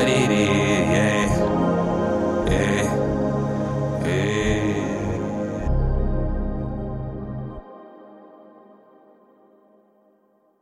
what it is.